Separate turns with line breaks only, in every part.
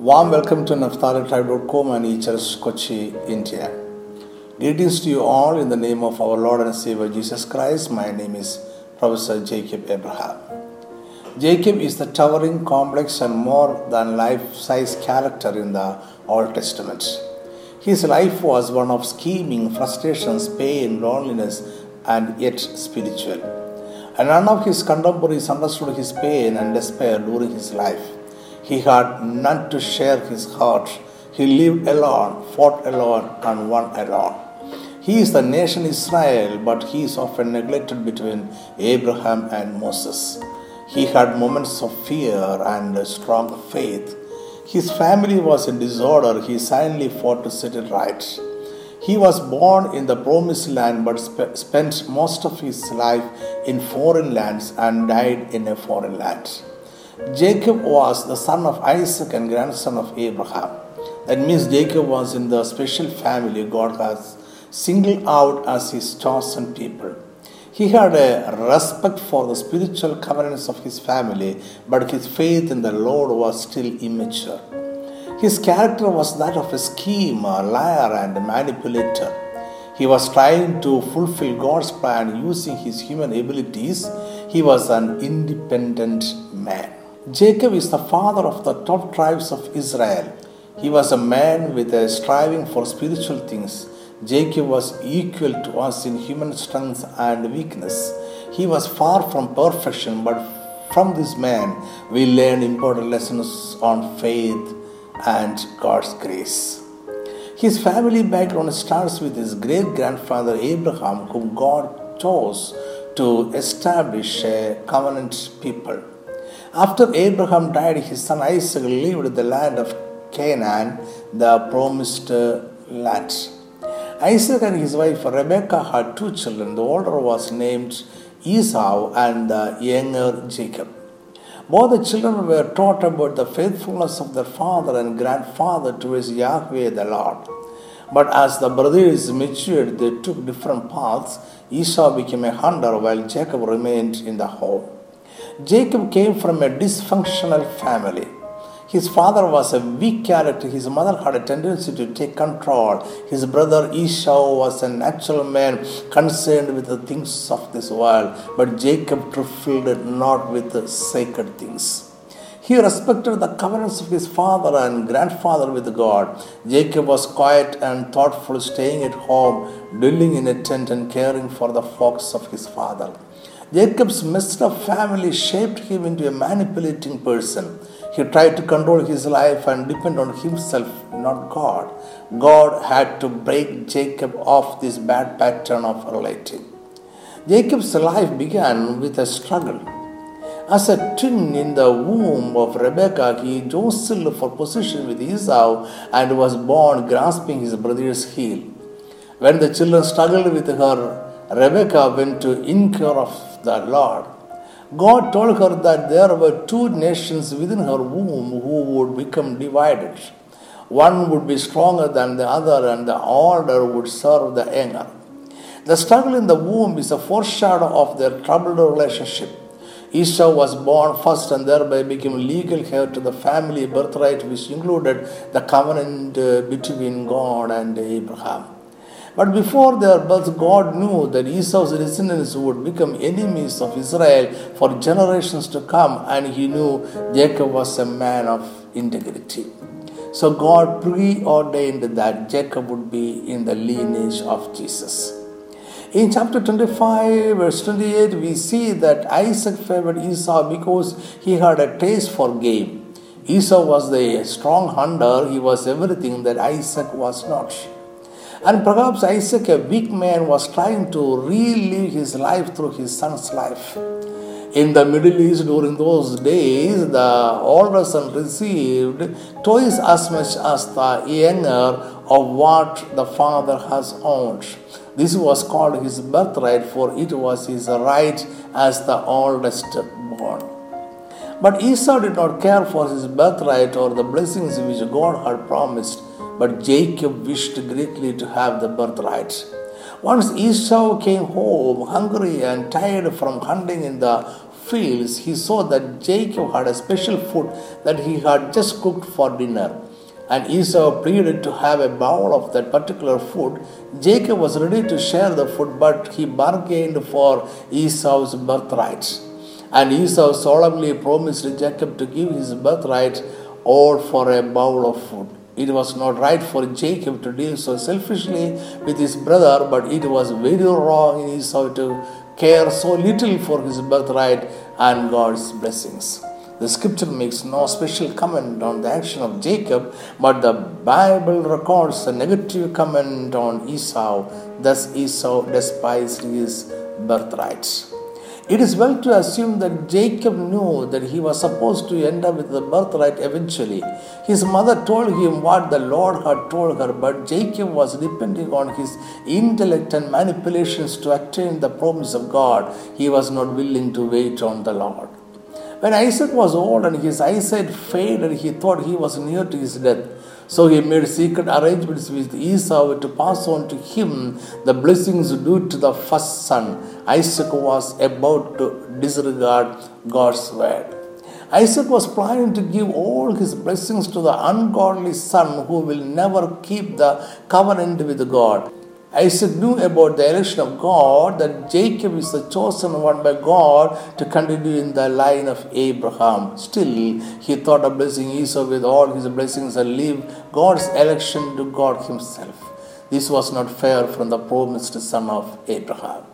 Warm welcome to NaphtaliTribe.com and eChurch Kochi, India. Greetings to you all in the name of our Lord and Savior Jesus Christ. My name is Professor Jacob Abraham. Jacob is the towering, complex, and more than life size character in the Old Testament. His life was one of scheming, frustrations, pain, loneliness, and yet spiritual. And none of his contemporaries understood his pain and despair during his life. He had none to share his heart. He lived alone, fought alone, and won alone. He is the nation Israel, but he is often neglected between Abraham and Moses. He had moments of fear and strong faith. His family was in disorder. He silently fought to set it right. He was born in the promised land but sp- spent most of his life in foreign lands and died in a foreign land. Jacob was the son of Isaac and grandson of Abraham. That means Jacob was in the special family God has singled out as his chosen people. He had a respect for the spiritual covenants of his family, but his faith in the Lord was still immature. His character was that of a schemer, liar, and manipulator. He was trying to fulfill God's plan using his human abilities. He was an independent man. Jacob is the father of the 12 tribes of Israel. He was a man with a striving for spiritual things. Jacob was equal to us in human strength and weakness. He was far from perfection, but from this man we learn important lessons on faith and God's grace. His family background starts with his great grandfather Abraham, whom God chose to establish a covenant people. After Abraham died, his son Isaac lived in the land of Canaan, the promised land. Isaac and his wife Rebekah had two children. The older was named Esau and the younger Jacob. Both the children were taught about the faithfulness of their father and grandfather towards Yahweh the Lord. But as the brothers matured, they took different paths. Esau became a hunter while Jacob remained in the home. Jacob came from a dysfunctional family. His father was a weak character. His mother had a tendency to take control. His brother Esau was a natural man concerned with the things of this world, but Jacob trifled not with the sacred things. He respected the covenants of his father and grandfather with God. Jacob was quiet and thoughtful, staying at home, dwelling in a tent, and caring for the flocks of his father. Jacob's messed up family shaped him into a manipulating person. He tried to control his life and depend on himself, not God. God had to break Jacob off this bad pattern of relating. Jacob's life began with a struggle. As a twin in the womb of Rebekah, he jostled for position with Esau and was born grasping his brother's heel. When the children struggled with her, Rebekah went to inquire of the Lord. God told her that there were two nations within her womb who would become divided. One would be stronger than the other, and the older would serve the younger. The struggle in the womb is a foreshadow of their troubled relationship. Esau was born first and thereby became legal heir to the family birthright, which included the covenant uh, between God and Abraham. But before their birth, God knew that Esau's descendants would become enemies of Israel for generations to come, and he knew Jacob was a man of integrity. So God preordained that Jacob would be in the lineage of Jesus. In chapter 25, verse 28, we see that Isaac favored Esau because he had a taste for game. Esau was the strong hunter, he was everything that Isaac was not. And perhaps Isaac, a weak man, was trying to relive his life through his son's life. In the Middle East during those days, the older son received twice as much as the younger of what the father has owned. This was called his birthright, for it was his right as the oldest born. But Esau did not care for his birthright or the blessings which God had promised, but Jacob wished greatly to have the birthright. Once Esau came home hungry and tired from hunting in the fields, he saw that Jacob had a special food that he had just cooked for dinner. And Esau pleaded to have a bowl of that particular food. Jacob was ready to share the food, but he bargained for Esau's birthright. And Esau solemnly promised Jacob to give his birthright all for a bowl of food. It was not right for Jacob to deal so selfishly with his brother, but it was very wrong in Esau to care so little for his birthright and God's blessings. The scripture makes no special comment on the action of Jacob, but the Bible records a negative comment on Esau. Thus, Esau despised his birthright. It is well to assume that Jacob knew that he was supposed to end up with the birthright eventually. His mother told him what the Lord had told her, but Jacob was depending on his intellect and manipulations to attain the promise of God. He was not willing to wait on the Lord. When Isaac was old and his eyesight faded, he thought he was near to his death. So he made secret arrangements with Esau to pass on to him the blessings due to the first son. Isaac was about to disregard God's word. Isaac was planning to give all his blessings to the ungodly son who will never keep the covenant with God. Isaac knew about the election of God, that Jacob is the chosen one by God to continue in the line of Abraham. Still, he thought of blessing Esau with all his blessings and leave God's election to God himself. This was not fair from the promised son of Abraham.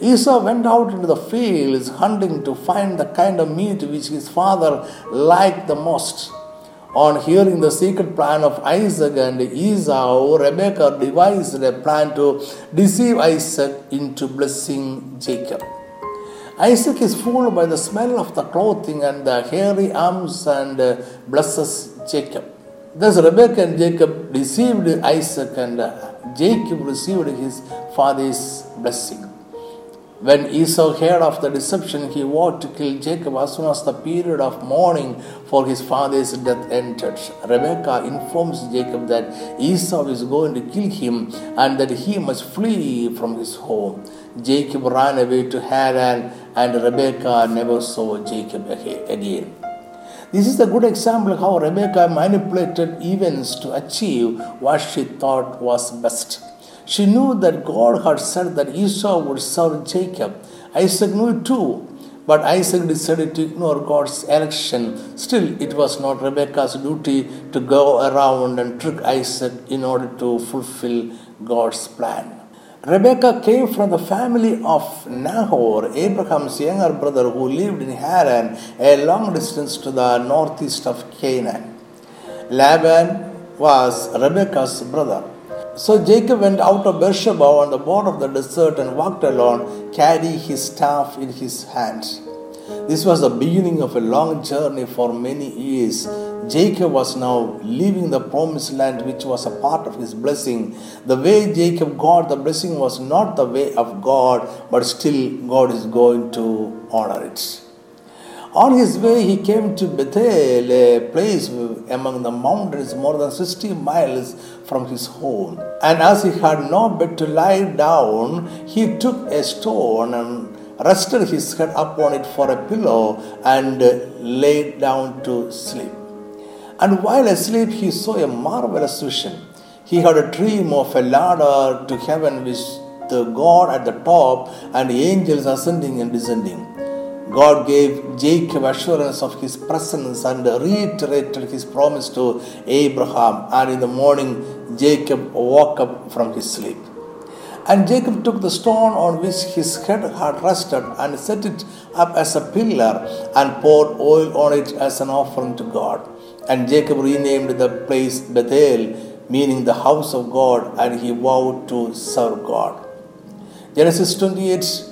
Esau went out into the fields hunting to find the kind of meat which his father liked the most. On hearing the secret plan of Isaac and Esau, Rebekah devised a plan to deceive Isaac into blessing Jacob. Isaac is fooled by the smell of the clothing and the hairy arms and blesses Jacob. Thus, Rebekah and Jacob deceived Isaac, and Jacob received his father's blessing. When Esau heard of the deception, he vowed to kill Jacob as soon as the period of mourning for his father's death entered. Rebekah informs Jacob that Esau is going to kill him and that he must flee from his home. Jacob ran away to Haran, and Rebekah never saw Jacob again. This is a good example of how Rebekah manipulated events to achieve what she thought was best. She knew that God had said that Esau would serve Jacob. Isaac knew it too. But Isaac decided to ignore God's election. Still, it was not Rebekah's duty to go around and trick Isaac in order to fulfill God's plan. Rebekah came from the family of Nahor, Abraham's younger brother who lived in Haran, a long distance to the northeast of Canaan. Laban was Rebekah's brother. So Jacob went out of Beersheba on the border of the desert and walked alone, carrying his staff in his hand. This was the beginning of a long journey for many years. Jacob was now leaving the promised land, which was a part of his blessing. The way Jacob got the blessing was not the way of God, but still God is going to honor it. On his way, he came to Bethel, a place among the mountains more than 60 miles from his home. And as he had no bed to lie down, he took a stone and rested his head upon it for a pillow and lay down to sleep. And while asleep, he saw a marvelous vision. He had a dream of a ladder to heaven with the God at the top and angels ascending and descending. God gave Jacob assurance of his presence and reiterated his promise to Abraham. And in the morning, Jacob woke up from his sleep. And Jacob took the stone on which his head had rested and set it up as a pillar and poured oil on it as an offering to God. And Jacob renamed the place Bethel, meaning the house of God, and he vowed to serve God. Genesis 28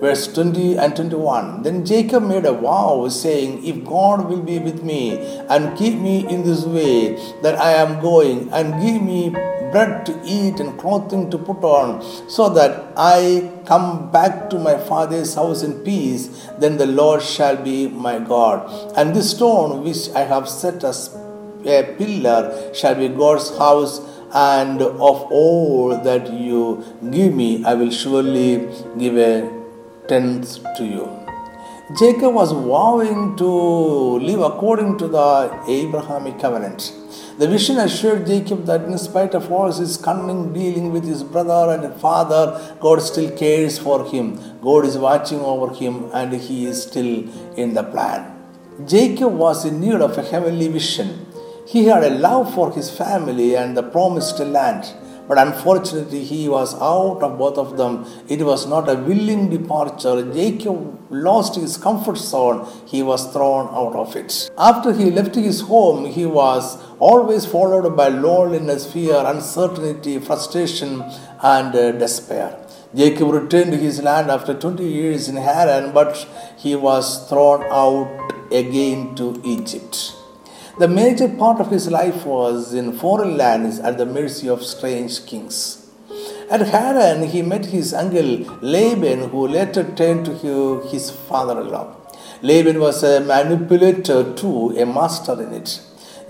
verse 20 and 21. Then Jacob made a vow, saying, If God will be with me and keep me in this way that I am going, and give me bread to eat and clothing to put on, so that I come back to my father's house in peace, then the Lord shall be my God. And this stone which I have set as a pillar shall be God's house and of all that you give me, I will surely give a tenth to you. Jacob was vowing to live according to the Abrahamic covenant. The vision assured Jacob that in spite of all his cunning dealing with his brother and father, God still cares for him. God is watching over him and he is still in the plan. Jacob was in need of a heavenly vision. He had a love for his family and the promised land. But unfortunately, he was out of both of them. It was not a willing departure. Jacob lost his comfort zone. He was thrown out of it. After he left his home, he was always followed by loneliness, fear, uncertainty, frustration, and uh, despair. Jacob returned to his land after 20 years in Haran, but he was thrown out again to Egypt. The major part of his life was in foreign lands at the mercy of strange kings. At Haran, he met his uncle Laban, who later turned to his father in law. Laban was a manipulator too, a master in it.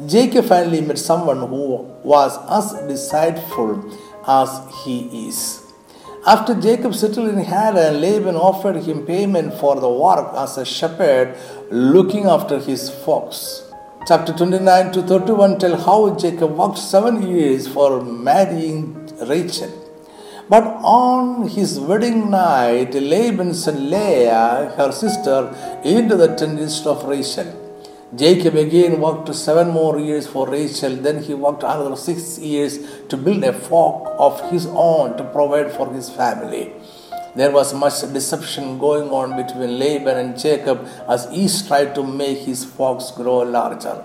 Jacob finally met someone who was as deceitful as he is. After Jacob settled in Haran, Laban offered him payment for the work as a shepherd looking after his flocks. Chapter 29 to 31 tell how Jacob worked seven years for marrying Rachel. But on his wedding night, Laban sent Leah, her sister, into the tent instead of Rachel. Jacob again worked seven more years for Rachel. Then he worked another six years to build a flock of his own to provide for his family. There was much deception going on between Laban and Jacob as each tried to make his flocks grow larger.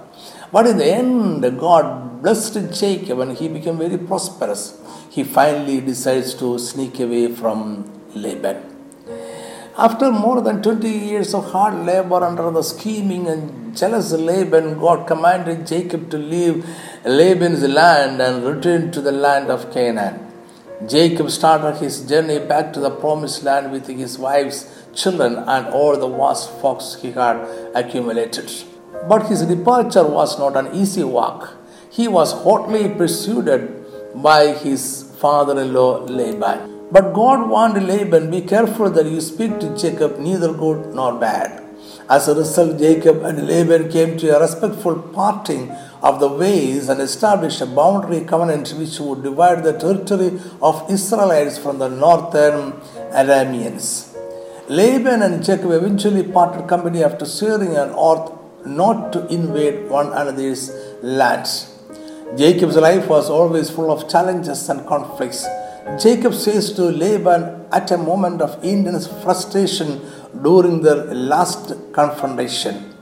But in the end, God blessed Jacob and he became very prosperous. He finally decides to sneak away from Laban. After more than 20 years of hard labor under the scheming and jealous Laban, God commanded Jacob to leave Laban's land and return to the land of Canaan. Jacob started his journey back to the promised land with his wife's children and all the vast flocks he had accumulated. But his departure was not an easy walk. He was hotly pursued by his father in law Laban. But God warned Laban, Be careful that you speak to Jacob neither good nor bad. As a result, Jacob and Laban came to a respectful parting of the ways and established a boundary covenant which would divide the territory of Israelites from the northern Arameans. Laban and Jacob eventually parted company after swearing an oath not to invade one another's lands. Jacob's life was always full of challenges and conflicts. Jacob says to Laban at a moment of intense frustration during their last confrontation.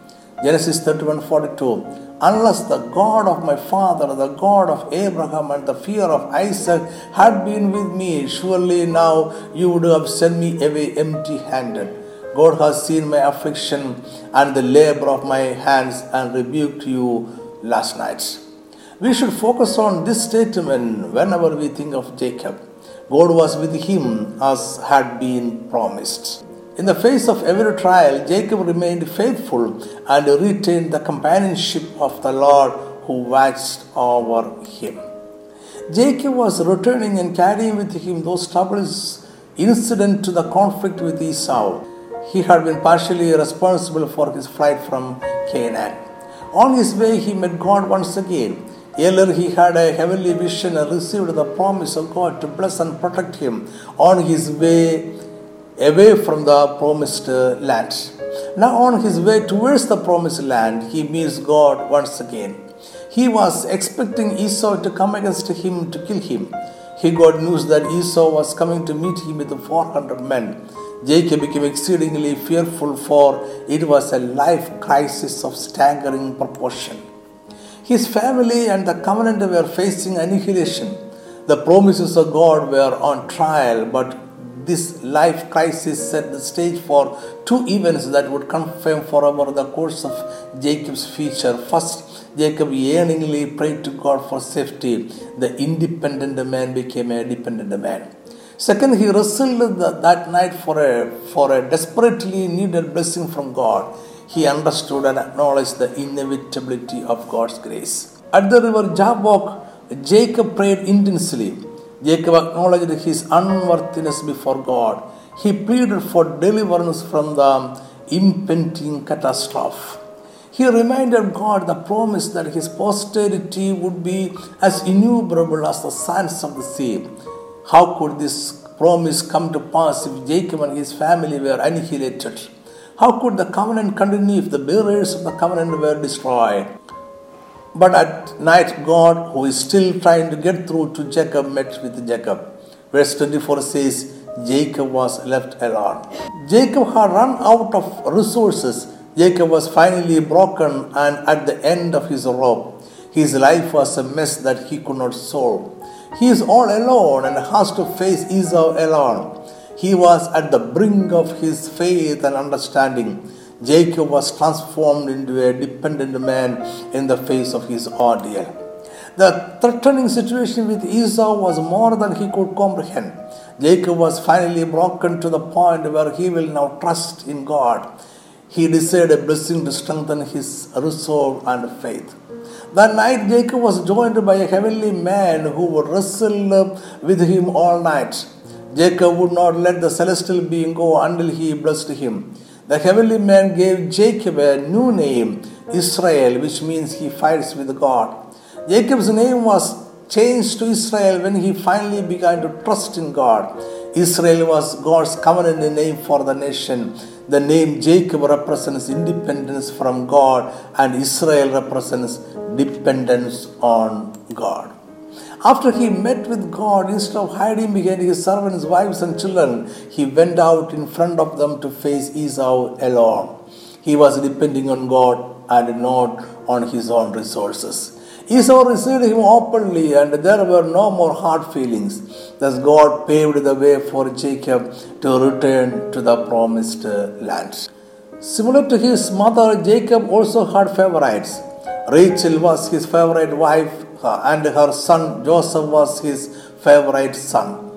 Genesis 31 42 unless the God of my father, the God of Abraham, and the fear of Isaac had been with me, surely now you would have sent me away empty handed. God has seen my affliction and the labor of my hands and rebuked you last night. We should focus on this statement whenever we think of Jacob. God was with him as had been promised. In the face of every trial, Jacob remained faithful and retained the companionship of the Lord who watched over him. Jacob was returning and carrying with him those troubles incident to the conflict with Esau. He had been partially responsible for his flight from Canaan. On his way, he met God once again. Earlier, he had a heavenly vision and received the promise of God to bless and protect him. On his way, away from the promised land. Now, on his way towards the promised land, he meets God once again. He was expecting Esau to come against him to kill him. He got news that Esau was coming to meet him with 400 men. Jacob became exceedingly fearful, for it was a life crisis of staggering proportion. His family and the covenant were facing annihilation. The promises of God were on trial, but this life crisis set the stage for two events that would confirm forever the course of Jacob's future. First, Jacob yearningly prayed to God for safety. The independent man became a dependent man. Second, he wrestled that night for a, for a desperately needed blessing from God. He understood and acknowledged the inevitability of God's grace. At the river Jabbok, Jacob prayed intensely. Jacob acknowledged his unworthiness before God. He pleaded for deliverance from the impending catastrophe. He reminded God the promise that his posterity would be as innumerable as the sands of the sea. How could this promise come to pass if Jacob and his family were annihilated? How could the covenant continue if the bearers of the covenant were destroyed? But at night, God, who is still trying to get through to Jacob, met with Jacob. Verse 24 says, Jacob was left alone. Jacob had run out of resources. Jacob was finally broken and at the end of his rope. His life was a mess that he could not solve. He is all alone and has to face Esau alone. He was at the brink of his faith and understanding. Jacob was transformed into a dependent man in the face of his ordeal. The threatening situation with Esau was more than he could comprehend. Jacob was finally broken to the point where he will now trust in God. He desired a blessing to strengthen his resolve and faith. That night, Jacob was joined by a heavenly man who would wrestle with him all night. Jacob would not let the celestial being go until he blessed him. The heavenly man gave Jacob a new name, Israel, which means he fights with God. Jacob's name was changed to Israel when he finally began to trust in God. Israel was God's covenant name for the nation. The name Jacob represents independence from God, and Israel represents dependence on God. After he met with God, instead of hiding behind his servants' wives and children, he went out in front of them to face Esau alone. He was depending on God and not on his own resources. Esau received him openly, and there were no more hard feelings. Thus, God paved the way for Jacob to return to the promised land. Similar to his mother, Jacob also had favorites. Rachel was his favorite wife, and her son Joseph was his favorite son.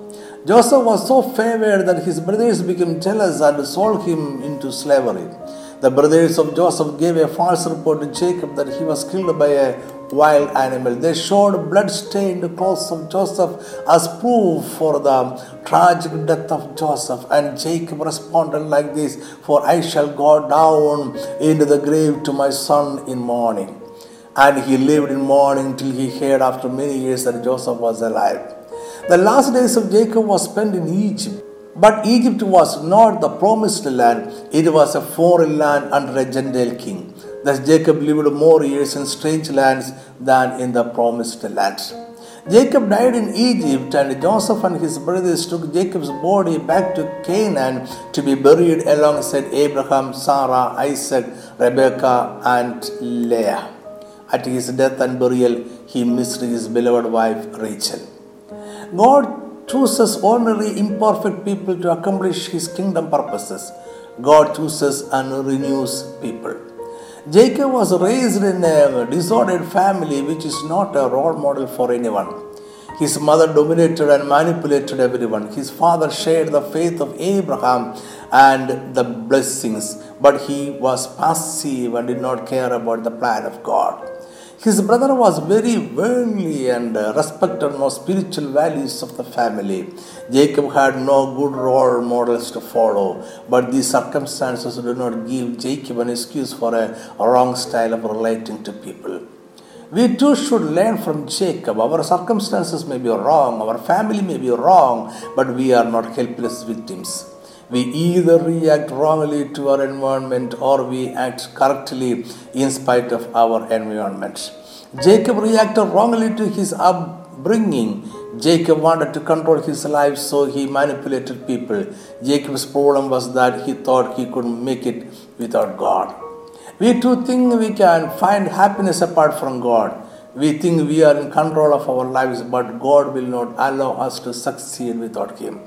Joseph was so favored that his brothers became jealous and sold him into slavery. The brothers of Joseph gave a false report to Jacob that he was killed by a wild animal. They showed blood-stained clothes of Joseph as proof for the tragic death of Joseph. And Jacob responded like this, For I shall go down into the grave to my son in mourning. And he lived in mourning till he heard after many years that Joseph was alive. The last days of Jacob was spent in Egypt. But Egypt was not the promised land, it was a foreign land under a Gentile king. Thus Jacob lived more years in strange lands than in the promised land. Jacob died in Egypt, and Joseph and his brothers took Jacob's body back to Canaan to be buried alongside Abraham, Sarah, Isaac, Rebekah, and Leah. At his death and burial, he missed his beloved wife Rachel. God chooses ordinary, imperfect people to accomplish His kingdom purposes. God chooses and renews people. Jacob was raised in a disordered family which is not a role model for anyone. His mother dominated and manipulated everyone. His father shared the faith of Abraham and the blessings, but he was passive and did not care about the plan of God. His brother was very worldly and respected no spiritual values of the family. Jacob had no good role models to follow, but these circumstances do not give Jacob an excuse for a wrong style of relating to people. We too should learn from Jacob. Our circumstances may be wrong, our family may be wrong, but we are not helpless victims. We either react wrongly to our environment or we act correctly in spite of our environment. Jacob reacted wrongly to his upbringing. Jacob wanted to control his life, so he manipulated people. Jacob's problem was that he thought he could make it without God. We too think we can find happiness apart from God. We think we are in control of our lives, but God will not allow us to succeed without Him.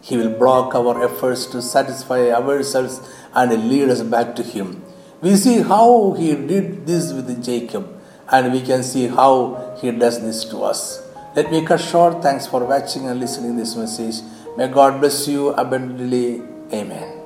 He will block our efforts to satisfy ourselves and lead us back to Him. We see how He did this with Jacob, and we can see how He does this to us. Let me cut short. Thanks for watching and listening this message. May God bless you abundantly. Amen.